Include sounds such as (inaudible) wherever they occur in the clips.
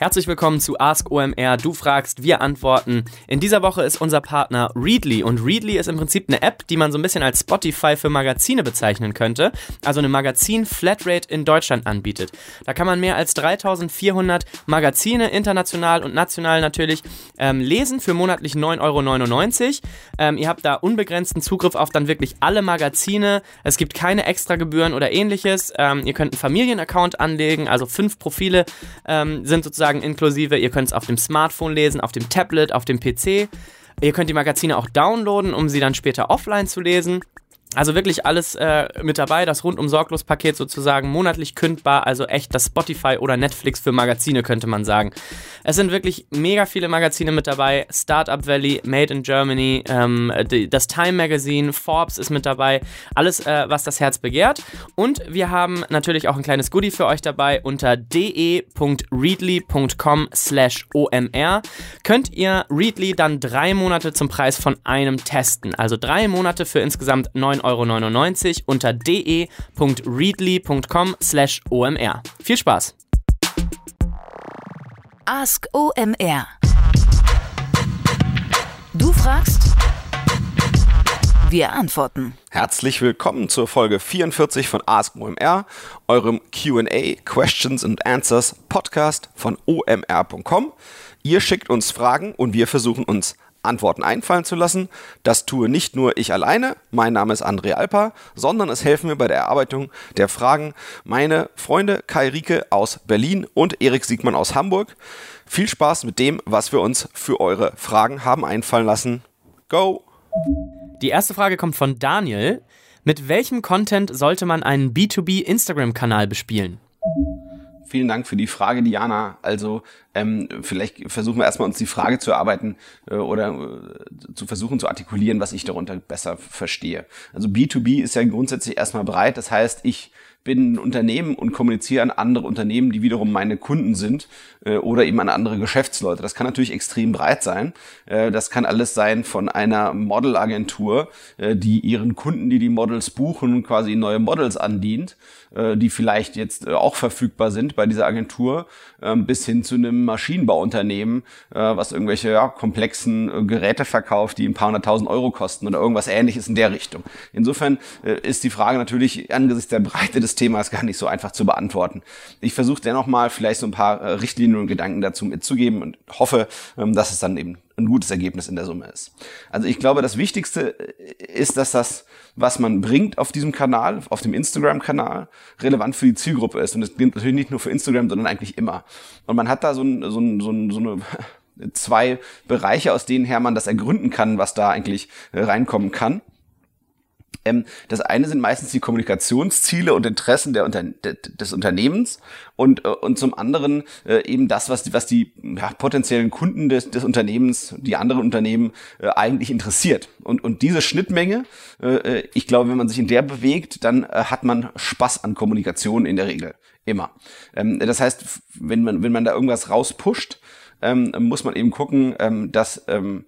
Herzlich willkommen zu Ask OMR. Du fragst, wir antworten. In dieser Woche ist unser Partner Readly und Readly ist im Prinzip eine App, die man so ein bisschen als Spotify für Magazine bezeichnen könnte. Also eine Magazin-Flatrate in Deutschland anbietet. Da kann man mehr als 3400 Magazine, international und national natürlich, ähm, lesen für monatlich 9,99 Euro. Ähm, ihr habt da unbegrenzten Zugriff auf dann wirklich alle Magazine. Es gibt keine Extragebühren oder ähnliches. Ähm, ihr könnt einen Familienaccount anlegen, also fünf Profile ähm, sind sozusagen sozusagen inklusive. Ihr könnt es auf dem Smartphone lesen, auf dem Tablet, auf dem PC. Ihr könnt die Magazine auch downloaden, um sie dann später offline zu lesen. Also wirklich alles äh, mit dabei, das rundum sorglos Paket sozusagen, monatlich kündbar, also echt das Spotify oder Netflix für Magazine könnte man sagen. Es sind wirklich mega viele Magazine mit dabei, Startup Valley, Made in Germany, ähm, die, das Time Magazine, Forbes ist mit dabei, alles äh, was das Herz begehrt. Und wir haben natürlich auch ein kleines Goodie für euch dabei unter de.readly.com slash omr könnt ihr Readly dann drei Monate zum Preis von einem testen. Also drei Monate für insgesamt 9 9,99 Euro unter de.readly.com slash omr. Viel Spaß! Ask OMR. Du fragst, wir antworten. Herzlich willkommen zur Folge 44 von Ask OMR, eurem QA, Questions and Answers Podcast von omr.com. Ihr schickt uns Fragen und wir versuchen uns Antworten einfallen zu lassen. Das tue nicht nur ich alleine, mein Name ist André Alper, sondern es helfen mir bei der Erarbeitung der Fragen meine Freunde Kai Rieke aus Berlin und Erik Siegmann aus Hamburg. Viel Spaß mit dem, was wir uns für eure Fragen haben einfallen lassen. Go! Die erste Frage kommt von Daniel. Mit welchem Content sollte man einen B2B Instagram-Kanal bespielen? Vielen Dank für die Frage, Diana. Also ähm, vielleicht versuchen wir erstmal uns die Frage zu erarbeiten äh, oder äh, zu versuchen zu artikulieren, was ich darunter besser verstehe. Also B2B ist ja grundsätzlich erstmal breit. Das heißt, ich bin ein Unternehmen und kommuniziere an andere Unternehmen, die wiederum meine Kunden sind äh, oder eben an andere Geschäftsleute. Das kann natürlich extrem breit sein. Äh, das kann alles sein von einer Modelagentur, äh, die ihren Kunden, die die Models buchen, quasi neue Models andient, äh, die vielleicht jetzt äh, auch verfügbar sind bei dieser Agentur, ähm, bis hin zu einem Maschinenbauunternehmen, äh, was irgendwelche ja, komplexen Geräte verkauft, die ein paar hunderttausend Euro kosten oder irgendwas ähnliches in der Richtung. Insofern ist die Frage natürlich angesichts der Breite des Themas gar nicht so einfach zu beantworten. Ich versuche dennoch mal vielleicht so ein paar Richtlinien und Gedanken dazu mitzugeben und hoffe, ähm, dass es dann eben ein gutes Ergebnis in der Summe ist. Also ich glaube, das Wichtigste ist, dass das, was man bringt auf diesem Kanal, auf dem Instagram-Kanal, relevant für die Zielgruppe ist. Und das gilt natürlich nicht nur für Instagram, sondern eigentlich immer. Und man hat da so, ein, so, ein, so, ein, so eine (laughs) zwei Bereiche, aus denen her man das ergründen kann, was da eigentlich reinkommen kann. Ähm, das eine sind meistens die Kommunikationsziele und Interessen der Unter des Unternehmens und, äh, und zum anderen äh, eben das, was die, was die ja, potenziellen Kunden des, des Unternehmens, die anderen Unternehmen äh, eigentlich interessiert. Und, und diese Schnittmenge, äh, ich glaube, wenn man sich in der bewegt, dann äh, hat man Spaß an Kommunikation in der Regel. Immer. Ähm, das heißt, wenn man, wenn man da irgendwas rauspusht, ähm, muss man eben gucken, ähm, dass ähm,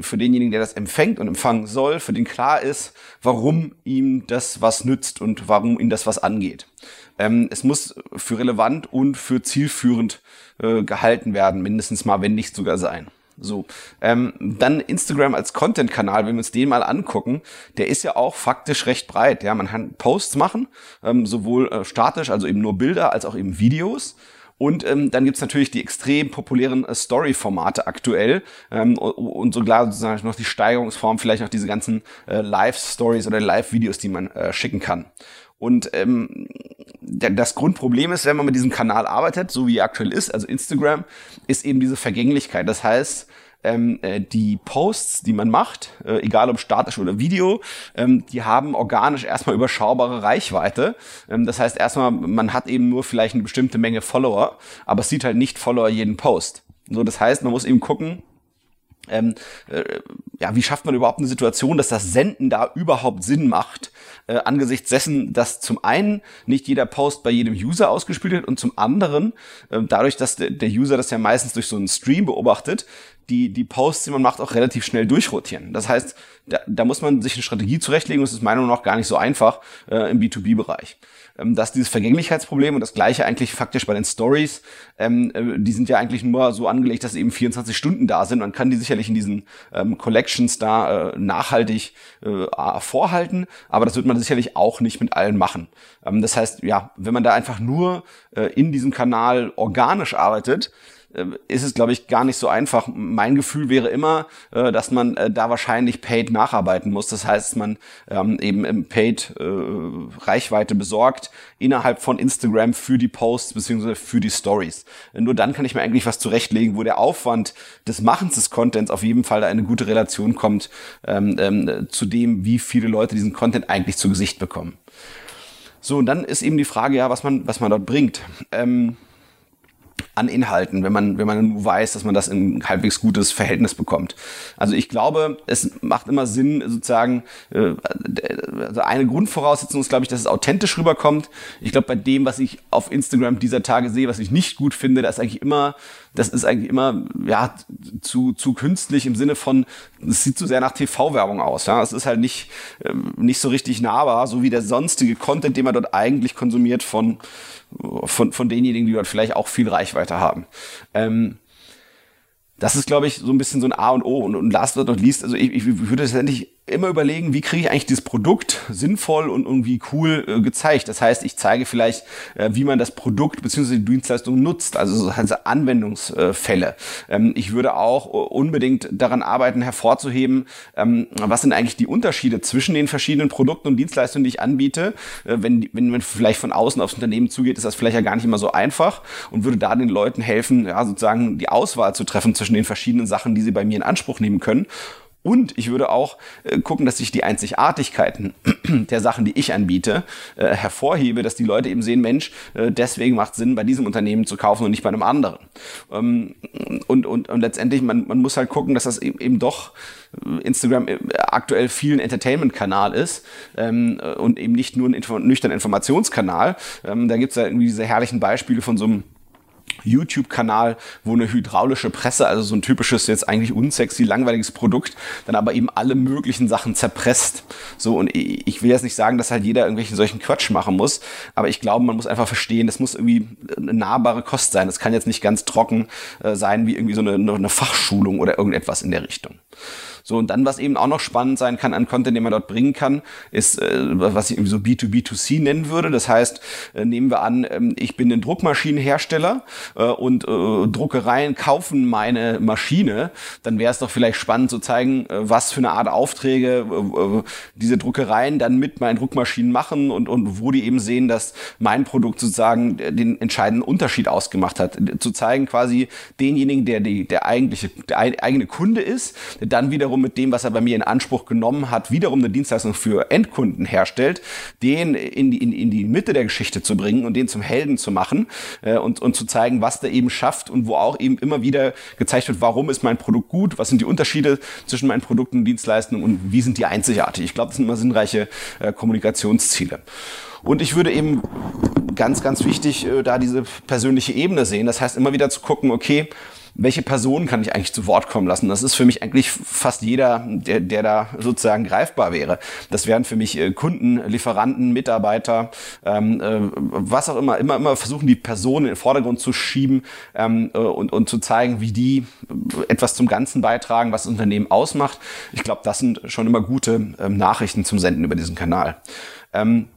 für denjenigen, der das empfängt und empfangen soll, für den klar ist, warum ihm das was nützt und warum ihm das was angeht. Ähm, es muss für relevant und für zielführend äh, gehalten werden, mindestens mal, wenn nicht sogar sein. So, ähm, dann Instagram als Content-Kanal, wenn wir uns den mal angucken, der ist ja auch faktisch recht breit. Ja, man kann Posts machen, ähm, sowohl äh, statisch, also eben nur Bilder, als auch eben Videos. Und ähm, dann gibt's natürlich die extrem populären äh, Story-Formate aktuell ähm, und sogar sozusagen noch die Steigerungsform, vielleicht noch diese ganzen äh, Live-Stories oder Live-Videos, die man äh, schicken kann. Und ähm, das Grundproblem ist, wenn man mit diesem Kanal arbeitet, so wie er aktuell ist, also Instagram, ist eben diese Vergänglichkeit. Das heißt, ähm, äh, die Posts, die man macht, äh, egal ob statisch oder Video, ähm, die haben organisch erstmal überschaubare Reichweite. Ähm, das heißt erstmal, man hat eben nur vielleicht eine bestimmte Menge Follower, aber es sieht halt nicht Follower jeden Post. So, das heißt, man muss eben gucken, ähm, äh, ja, wie schafft man überhaupt eine Situation, dass das Senden da überhaupt Sinn macht, äh, angesichts dessen, dass zum einen nicht jeder Post bei jedem User ausgespielt wird und zum anderen, äh, dadurch, dass der, der User das ja meistens durch so einen Stream beobachtet, die, die Posts, die man macht, auch relativ schnell durchrotieren. Das heißt, da, da muss man sich eine Strategie zurechtlegen und das ist meiner Meinung nach gar nicht so einfach äh, im B2B-Bereich. Ähm, dass dieses Vergänglichkeitsproblem und das gleiche eigentlich faktisch bei den Stories, ähm, äh, die sind ja eigentlich nur so angelegt, dass eben 24 Stunden da sind. Man kann die sicherlich in diesen ähm, Collections da äh, nachhaltig äh, vorhalten, aber das wird man sicherlich auch nicht mit allen machen. Ähm, das heißt, ja, wenn man da einfach nur äh, in diesem Kanal organisch arbeitet, ist es, glaube ich, gar nicht so einfach. Mein Gefühl wäre immer, äh, dass man äh, da wahrscheinlich Paid nacharbeiten muss. Das heißt, man ähm, eben im Paid Reichweite besorgt innerhalb von Instagram für die Posts beziehungsweise für die Stories. Nur dann kann ich mir eigentlich was zurechtlegen, wo der Aufwand des Machens des Contents auf jeden Fall eine gute Relation kommt ähm, ähm, zu dem, wie viele Leute diesen Content eigentlich zu Gesicht bekommen. So, und dann ist eben die Frage, ja, was man, was man dort bringt. Ähm, an Inhalten, wenn man, wenn man weiß, dass man das in ein halbwegs gutes Verhältnis bekommt. Also ich glaube, es macht immer Sinn, sozusagen, äh, also eine Grundvoraussetzung ist, glaube ich, dass es authentisch rüberkommt. Ich glaube, bei dem, was ich auf Instagram dieser Tage sehe, was ich nicht gut finde, da ist eigentlich immer das ist eigentlich immer ja zu, zu künstlich im Sinne von, es sieht zu sehr nach TV-Werbung aus. Ja, es ist halt nicht ähm, nicht so richtig nahbar, so wie der sonstige Content, den man dort eigentlich konsumiert von von von denjenigen, die dort vielleicht auch viel Reichweite haben. Ähm, das ist, glaube ich, so ein bisschen so ein A und O. Und, und last but not least, also ich, ich würde letztendlich immer überlegen, wie kriege ich eigentlich dieses Produkt sinnvoll und irgendwie cool äh, gezeigt. Das heißt, ich zeige vielleicht, äh, wie man das Produkt bzw. die Dienstleistung nutzt, also so Anwendungsfälle. Ähm, ich würde auch unbedingt daran arbeiten, hervorzuheben, ähm, was sind eigentlich die Unterschiede zwischen den verschiedenen Produkten und Dienstleistungen, die ich anbiete. Äh, wenn, wenn man vielleicht von außen aufs Unternehmen zugeht, ist das vielleicht ja gar nicht immer so einfach und würde da den Leuten helfen, ja, sozusagen die Auswahl zu treffen zwischen den verschiedenen Sachen, die sie bei mir in Anspruch nehmen können. Und ich würde auch äh, gucken, dass ich die Einzigartigkeiten (clears throat) der Sachen, die ich anbiete, äh, hervorhebe, dass die Leute eben sehen, Mensch, äh, deswegen macht Sinn, bei diesem Unternehmen zu kaufen und nicht bei einem anderen. Ähm, und, und, und letztendlich, man, man muss halt gucken, dass das eben, eben doch äh, Instagram äh, aktuell vielen Entertainment-Kanal ist ähm, und eben nicht nur ein Info nüchtern Informationskanal. Ähm, da gibt es ja irgendwie diese herrlichen Beispiele von so einem YouTube-Kanal, wo eine hydraulische Presse, also so ein typisches, jetzt eigentlich unsexy, langweiliges Produkt, dann aber eben alle möglichen Sachen zerpresst. So, und ich will jetzt nicht sagen, dass halt jeder irgendwelchen solchen Quatsch machen muss, aber ich glaube, man muss einfach verstehen, das muss irgendwie eine nahbare Kost sein. Das kann jetzt nicht ganz trocken äh, sein, wie irgendwie so eine, eine Fachschulung oder irgendetwas in der Richtung. So, und dann, was eben auch noch spannend sein kann an Content, den man dort bringen kann, ist, äh, was ich irgendwie so B2B2C nennen würde. Das heißt, äh, nehmen wir an, ähm, ich bin ein Druckmaschinenhersteller äh, und äh, Druckereien kaufen meine Maschine, dann wäre es doch vielleicht spannend zu zeigen, äh, was für eine Art Aufträge äh, diese Druckereien dann mit meinen Druckmaschinen machen und, und wo die eben sehen, dass mein Produkt sozusagen den entscheidenden Unterschied ausgemacht hat. Zu zeigen quasi denjenigen, der die, der eigentliche, der eigene Kunde ist, der dann wiederum wiederum mit dem, was er bei mir in Anspruch genommen hat, wiederum eine Dienstleistung für Endkunden herstellt, den in die, in, in die Mitte der Geschichte zu bringen und den zum Helden zu machen äh, und, und zu zeigen, was der eben schafft und wo auch eben immer wieder gezeigt wird, warum ist mein Produkt gut, was sind die Unterschiede zwischen meinen Produkten und Dienstleistungen und wie sind die einzigartig. Ich glaube, das sind immer sinnreiche äh, Kommunikationsziele. Und ich würde eben ganz, ganz wichtig äh, da diese persönliche Ebene sehen. Das heißt, immer wieder zu gucken, okay, welche Person kann ich eigentlich zu Wort kommen lassen? Das ist für mich eigentlich fast jeder, der, der da sozusagen greifbar wäre. Das wären für mich äh, Kunden, Lieferanten, Mitarbeiter, ähm, äh, was auch immer, immer, immer versuchen, die Person in den Vordergrund zu schieben ähm, äh, und, und zu zeigen, wie die etwas zum Ganzen beitragen, was das Unternehmen ausmacht. Ich glaube, das sind schon immer gute ähm, Nachrichten zum Senden über diesen Kanal. Ähm,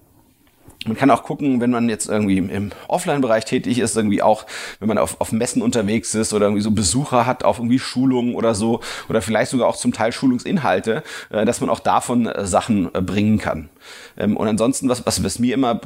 man kann auch gucken, wenn man jetzt irgendwie im Offline-Bereich tätig ist, irgendwie auch, wenn man auf, auf Messen unterwegs ist oder irgendwie so Besucher hat auf irgendwie Schulungen oder so oder vielleicht sogar auch zum Teil Schulungsinhalte, äh, dass man auch davon äh, Sachen äh, bringen kann. Ähm, und ansonsten, was, was, was mir immer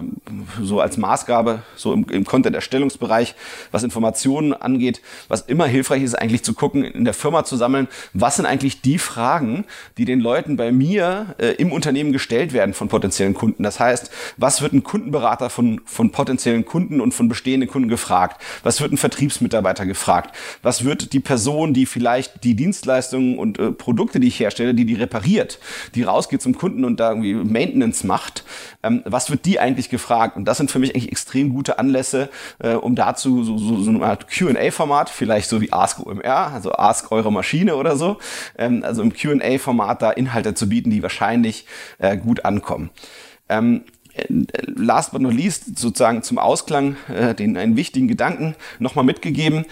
so als Maßgabe, so im, im Content-Erstellungsbereich, was Informationen angeht, was immer hilfreich ist, eigentlich zu gucken, in der Firma zu sammeln, was sind eigentlich die Fragen, die den Leuten bei mir äh, im Unternehmen gestellt werden von potenziellen Kunden. Das heißt, was wird ein ein Kundenberater von, von potenziellen Kunden und von bestehenden Kunden gefragt? Was wird ein Vertriebsmitarbeiter gefragt? Was wird die Person, die vielleicht die Dienstleistungen und äh, Produkte, die ich herstelle, die die repariert, die rausgeht zum Kunden und da irgendwie Maintenance macht, ähm, was wird die eigentlich gefragt? Und das sind für mich eigentlich extrem gute Anlässe, äh, um dazu so, so, so eine Art Q&A-Format, vielleicht so wie Ask OMR, also Ask eure Maschine oder so, ähm, also im Q&A-Format da Inhalte zu bieten, die wahrscheinlich äh, gut ankommen. Ähm, last but not least sozusagen zum Ausklang äh, den einen wichtigen Gedanken nochmal mitgegeben.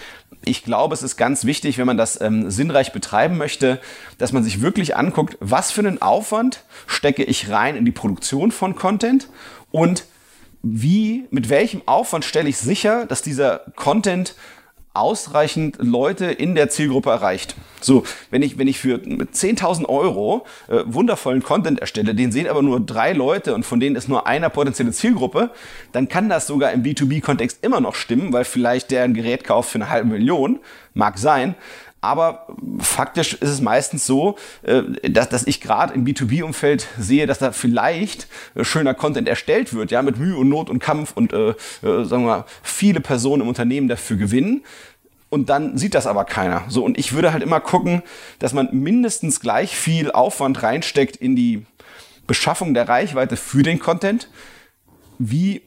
Ich glaube, es ist ganz wichtig, wenn man das ähm, sinnreich betreiben möchte, dass man sich wirklich anguckt, was für einen Aufwand stecke ich rein in die Produktion von Content und wie, mit welchem Aufwand stelle ich sicher, dass dieser Content ausreichend Leute in der Zielgruppe erreicht. So, wenn ich, wenn ich für 10.000 Euro äh, wundervollen Content erstelle, den sehen aber nur drei Leute und von denen ist nur einer potenzielle Zielgruppe, dann kann das sogar im B2B-Kontext immer noch stimmen, weil vielleicht der ein Gerät kauft für eine halbe Million, mag sein, aber faktisch ist es meistens so, äh, dass, dass ich gerade im B2B-Umfeld sehe, dass da vielleicht äh, schöner Content erstellt wird, ja, mit Mühe und Not und Kampf und äh, äh, sagen wir mal, viele Personen im Unternehmen dafür gewinnen. Und dann sieht das aber keiner. So, und ich würde halt immer gucken, dass man mindestens gleich viel Aufwand reinsteckt in die Beschaffung der Reichweite für den Content, wie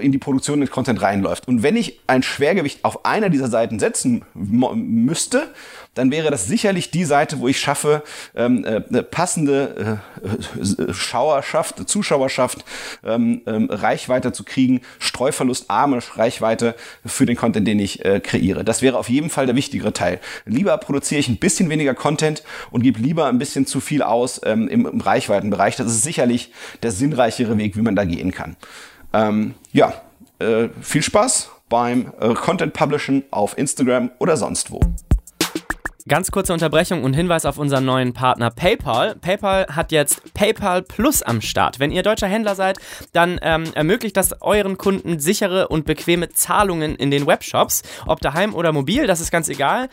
in die Produktion des Content reinläuft. Und wenn ich ein Schwergewicht auf einer dieser Seiten setzen müsste, dann wäre das sicherlich die Seite, wo ich schaffe, ähm, äh, eine passende äh, Schauerschaft, Zuschauerschaft, ähm, ähm, Reichweite zu kriegen, streuverlustarme Reichweite für den Content, den ich äh, kreiere. Das wäre auf jeden Fall der wichtigere Teil. Lieber produziere ich ein bisschen weniger Content und gebe lieber ein bisschen zu viel aus ähm, im, im Reichweitenbereich. Das ist sicherlich der sinnreichere Weg, wie man da gehen kann. Ähm, ja, äh, viel Spaß beim äh, Content Publishen auf Instagram oder sonst wo. Ganz kurze Unterbrechung und Hinweis auf unseren neuen Partner PayPal. PayPal hat jetzt PayPal Plus am Start. Wenn ihr deutscher Händler seid, dann ähm, ermöglicht das euren Kunden sichere und bequeme Zahlungen in den Webshops. Ob daheim oder mobil, das ist ganz egal.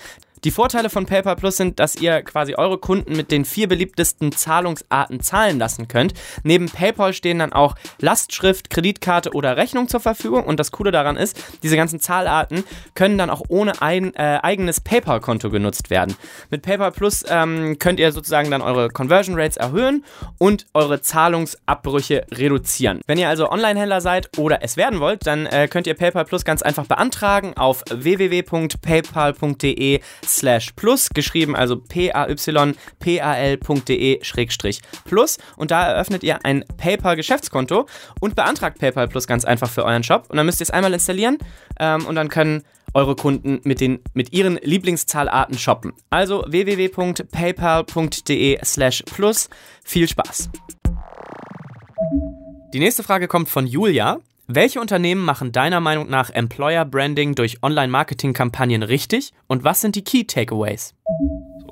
Die Vorteile von PayPal Plus sind, dass ihr quasi eure Kunden mit den vier beliebtesten Zahlungsarten zahlen lassen könnt. Neben PayPal stehen dann auch Lastschrift, Kreditkarte oder Rechnung zur Verfügung. Und das Coole daran ist, diese ganzen Zahlarten können dann auch ohne ein äh, eigenes PayPal-Konto genutzt werden. Mit PayPal Plus ähm, könnt ihr sozusagen dann eure Conversion Rates erhöhen und eure Zahlungsabbrüche reduzieren. Wenn ihr also Online-Händler seid oder es werden wollt, dann äh, könnt ihr PayPal Plus ganz einfach beantragen auf www.paypal.de slash plus, geschrieben also p-a-y-p-a-l.de schrägstrich plus und da eröffnet ihr ein PayPal-Geschäftskonto und beantragt PayPal Plus ganz einfach für euren Shop und dann müsst ihr es einmal installieren ähm, und dann können eure Kunden mit, den, mit ihren Lieblingszahlarten shoppen. Also www.paypal.de slash plus. Viel Spaß! Die nächste Frage kommt von Julia. Welche Unternehmen machen deiner Meinung nach Employer Branding durch Online-Marketing-Kampagnen richtig und was sind die Key Takeaways?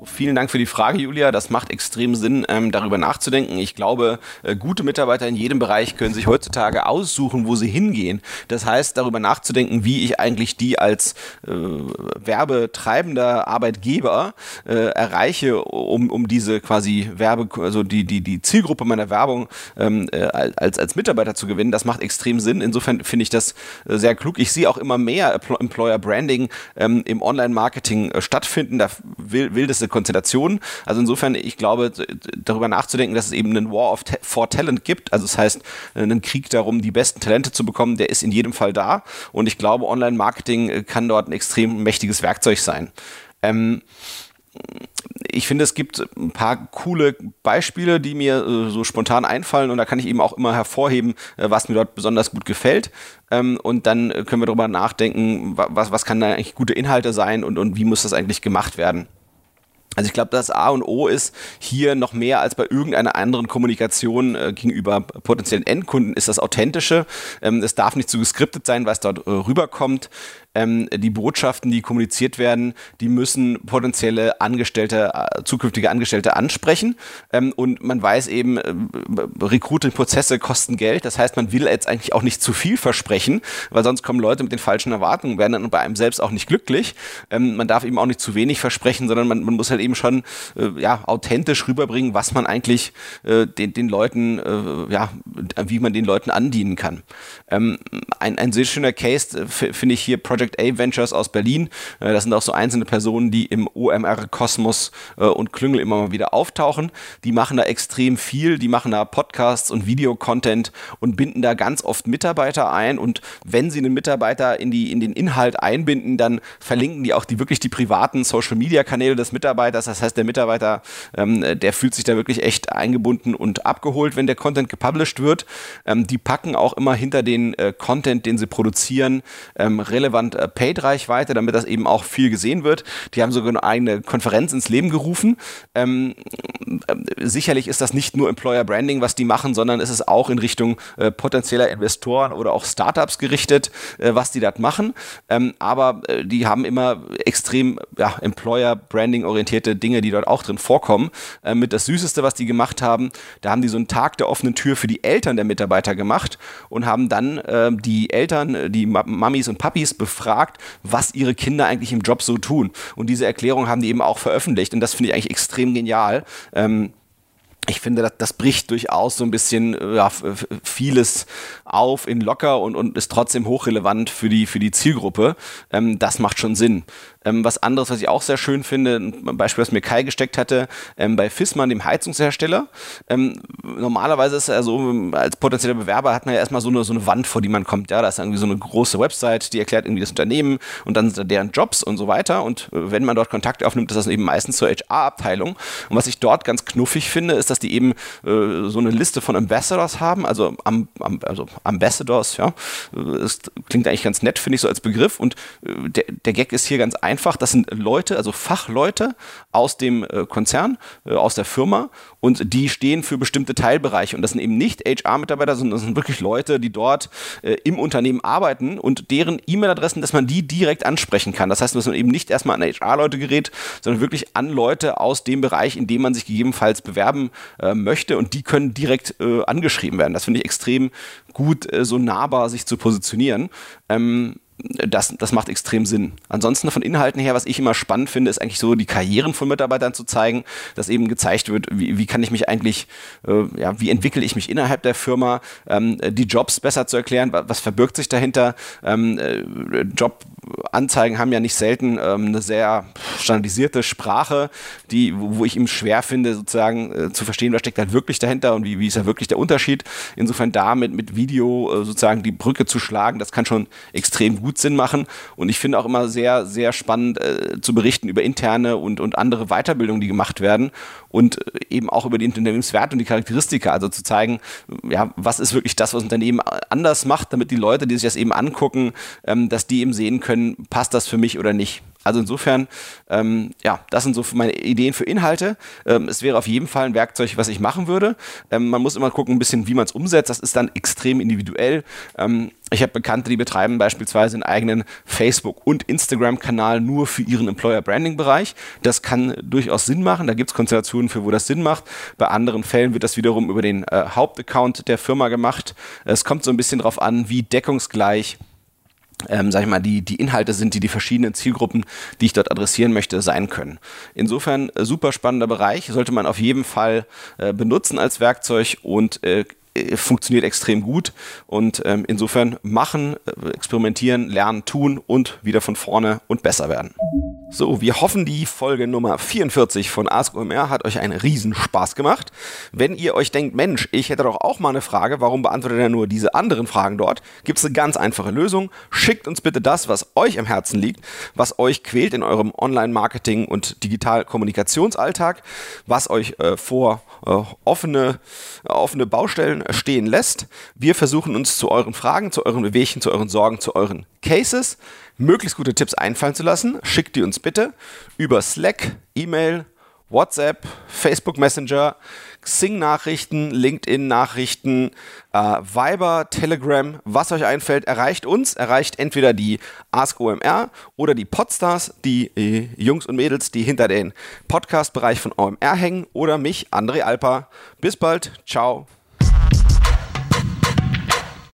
Vielen Dank für die Frage, Julia. Das macht extrem Sinn, ähm, darüber nachzudenken. Ich glaube, äh, gute Mitarbeiter in jedem Bereich können sich heutzutage aussuchen, wo sie hingehen. Das heißt, darüber nachzudenken, wie ich eigentlich die als äh, werbetreibender Arbeitgeber äh, erreiche, um, um diese quasi Werbe, also die, die, die Zielgruppe meiner Werbung ähm, äh, als, als Mitarbeiter zu gewinnen. Das macht extrem Sinn. Insofern finde ich das äh, sehr klug. Ich sehe auch immer mehr Employer Branding ähm, im Online-Marketing äh, stattfinden. Da will, will das Konstellation. Also insofern, ich glaube, darüber nachzudenken, dass es eben einen War of for Talent gibt, also das heißt, einen Krieg darum, die besten Talente zu bekommen, der ist in jedem Fall da. Und ich glaube, Online-Marketing äh, kann dort ein extrem mächtiges Werkzeug sein. Ähm, ich finde, es gibt ein paar coole Beispiele, die mir äh, so spontan einfallen und da kann ich eben auch immer hervorheben, äh, was mir dort besonders gut gefällt. Ähm, und dann können wir darüber nachdenken, was, was kann da eigentlich gute Inhalte sein und, und wie muss das eigentlich gemacht werden. Also ich glaube, das A und O ist hier noch mehr als bei irgendeiner anderen Kommunikation äh, gegenüber potenziellen Endkunden ist das Authentische. Ähm, es darf nicht zu geskriptet sein, was dort äh, rüberkommt. Ähm, die Botschaften, die kommuniziert werden, die müssen potenzielle Angestellte, äh, zukünftige Angestellte ansprechen. Ähm, und man weiß eben, äh, Recruiting-Prozesse kosten Geld. Das heißt, man will jetzt eigentlich auch nicht zu viel versprechen, weil sonst kommen Leute mit den falschen Erwartungen, werden dann bei einem selbst auch nicht glücklich. Ähm, man darf eben auch nicht zu wenig versprechen, sondern man, man muss halt eben schon äh, ja, authentisch rüberbringen, was man eigentlich äh, den, den Leuten, äh, ja, wie man den Leuten andienen kann. Ähm, ein, ein sehr schöner Case äh, finde ich hier Project A Ventures aus Berlin. Äh, das sind auch so einzelne Personen, die im OMR-Kosmos äh, und Klüngel immer mal wieder auftauchen. Die machen da extrem viel, die machen da Podcasts und Videocontent und binden da ganz oft Mitarbeiter ein. Und wenn sie einen Mitarbeiter in, die, in den Inhalt einbinden, dann verlinken die auch die wirklich die privaten Social-Media-Kanäle des Mitarbeiters. Das heißt, der Mitarbeiter, ähm, der fühlt sich da wirklich echt eingebunden und abgeholt, wenn der Content gepublished wird. Ähm, die packen auch immer hinter den äh, Content, den sie produzieren, ähm, relevant äh, Paid-Reichweite, damit das eben auch viel gesehen wird. Die haben sogar eine eigene Konferenz ins Leben gerufen. Ähm, äh, sicherlich ist das nicht nur Employer Branding, was die machen, sondern ist es auch in Richtung äh, potenzieller Investoren oder auch Startups gerichtet, äh, was die dort machen. Ähm, aber äh, die haben immer extrem ja, Employer Branding orientierte Dinge, die dort auch drin vorkommen. Äh, mit das Süßeste, was die gemacht haben, da haben die so einen Tag der offenen Tür für die Eltern der Mitarbeiter gemacht und haben dann äh, die Eltern, die Mamis und Papis befragt, was ihre Kinder eigentlich im Job so tun. Und diese Erklärung haben die eben auch veröffentlicht und das finde ich eigentlich extrem genial. Ähm, ich finde, das, das bricht durchaus so ein bisschen ja, vieles auf in locker und, und ist trotzdem hochrelevant für die, für die Zielgruppe. Ähm, das macht schon Sinn. Ähm, was anderes, was ich auch sehr schön finde, ein Beispiel, was mir Kai gesteckt hatte, ähm, bei Fissmann, dem Heizungshersteller. Ähm, normalerweise ist er so, als potenzieller Bewerber hat man ja erstmal so eine, so eine Wand, vor die man kommt. Ja, da ist irgendwie so eine große Website, die erklärt irgendwie das Unternehmen und dann sind da deren Jobs und so weiter. Und äh, wenn man dort Kontakt aufnimmt, ist das eben meistens zur HR-Abteilung. Und was ich dort ganz knuffig finde, ist, dass die eben äh, so eine Liste von Ambassadors haben, also, am, am, also Ambassadors, ja. Das klingt eigentlich ganz nett, finde ich so als Begriff. Und äh, der, der Gag ist hier ganz einfach einfach, das sind Leute, also Fachleute aus dem äh, Konzern, äh, aus der Firma und die stehen für bestimmte Teilbereiche und das sind eben nicht HR-Mitarbeiter, sondern das sind wirklich Leute, die dort äh, im Unternehmen arbeiten und deren E-Mail-Adressen, dass man die direkt ansprechen kann. Das heißt, dass man eben nicht erstmal an HR-Leute gerät, sondern wirklich an Leute aus dem Bereich, in dem man sich gegebenenfalls bewerben möchte und die können direkt angeschrieben werden. Das finde ich extrem gut, so nahbar sich zu positionieren. Ähm, das, das macht extrem Sinn. Ansonsten von Inhalten her, was ich immer spannend finde, ist eigentlich so die Karrieren von Mitarbeitern zu zeigen, dass eben gezeigt wird, wie, wie kann ich mich eigentlich, äh, ja, wie entwickle ich mich innerhalb der Firma, ähm, die Jobs besser zu erklären, was, was verbirgt sich dahinter. Ähm, äh, Jobanzeigen haben ja nicht selten ähm, eine sehr standardisierte Sprache, die, wo, ich ihm schwer finde, sozusagen äh, zu verstehen, was steckt halt wirklich dahinter und wie, wie ist da wirklich der Unterschied. Insofern da mit, mit Video äh, sozusagen die Brücke zu schlagen, das kann schon extrem gut gut Sinn machen. Und ich finde auch immer sehr, sehr spannend äh, zu berichten über interne und, und andere Weiterbildungen, die gemacht werden und äh, eben auch über die Unternehmenswerte und die Charakteristika, also zu zeigen, ja, was ist wirklich das, was Unternehmen anders macht, damit die Leute, die sich das eben angucken, ähm, dass die eben sehen können, passt das für mich oder nicht. Also insofern, ähm, ja, das sind so meine Ideen für Inhalte. Ähm, es wäre auf jeden Fall ein Werkzeug, was ich machen würde. Ähm, man muss immer gucken, ein bisschen, wie man es umsetzt. Das ist dann extrem individuell. Ähm, ich habe Bekannte, die betreiben beispielsweise einen eigenen Facebook- und Instagram-Kanal nur für ihren Employer-Branding-Bereich. Das kann durchaus Sinn machen. Da gibt es Konstellationen für, wo das Sinn macht. Bei anderen Fällen wird das wiederum über den äh, Hauptaccount der Firma gemacht. Es kommt so ein bisschen darauf an, wie deckungsgleich ähm, sag ich mal, die, die Inhalte sind, die die verschiedenen Zielgruppen, die ich dort adressieren möchte, sein können. Insofern äh, super spannender Bereich, sollte man auf jeden Fall äh, benutzen als Werkzeug und äh, äh, funktioniert extrem gut und ähm, insofern machen, äh, experimentieren, lernen, tun und wieder von vorne und besser werden. So, wir hoffen, die Folge Nummer 44 von Ask hat euch einen Riesenspaß gemacht. Wenn ihr euch denkt, Mensch, ich hätte doch auch mal eine Frage, warum beantwortet er nur diese anderen Fragen dort? Gibt es eine ganz einfache Lösung. Schickt uns bitte das, was euch am Herzen liegt, was euch quält in eurem Online-Marketing und Digital-Kommunikationsalltag, was euch äh, vor äh, offene, äh, offene Baustellen stehen lässt. Wir versuchen uns zu euren Fragen, zu euren Bewegchen, zu euren Sorgen, zu euren Cases möglichst gute Tipps einfallen zu lassen. Schickt die uns bitte über Slack, E-Mail WhatsApp, Facebook Messenger, Xing-Nachrichten, LinkedIn-Nachrichten, äh, Viber, Telegram, was euch einfällt, erreicht uns, erreicht entweder die Ask OMR oder die Podstars, die äh, Jungs und Mädels, die hinter den Podcast-Bereich von OMR hängen, oder mich, André Alper. Bis bald, ciao.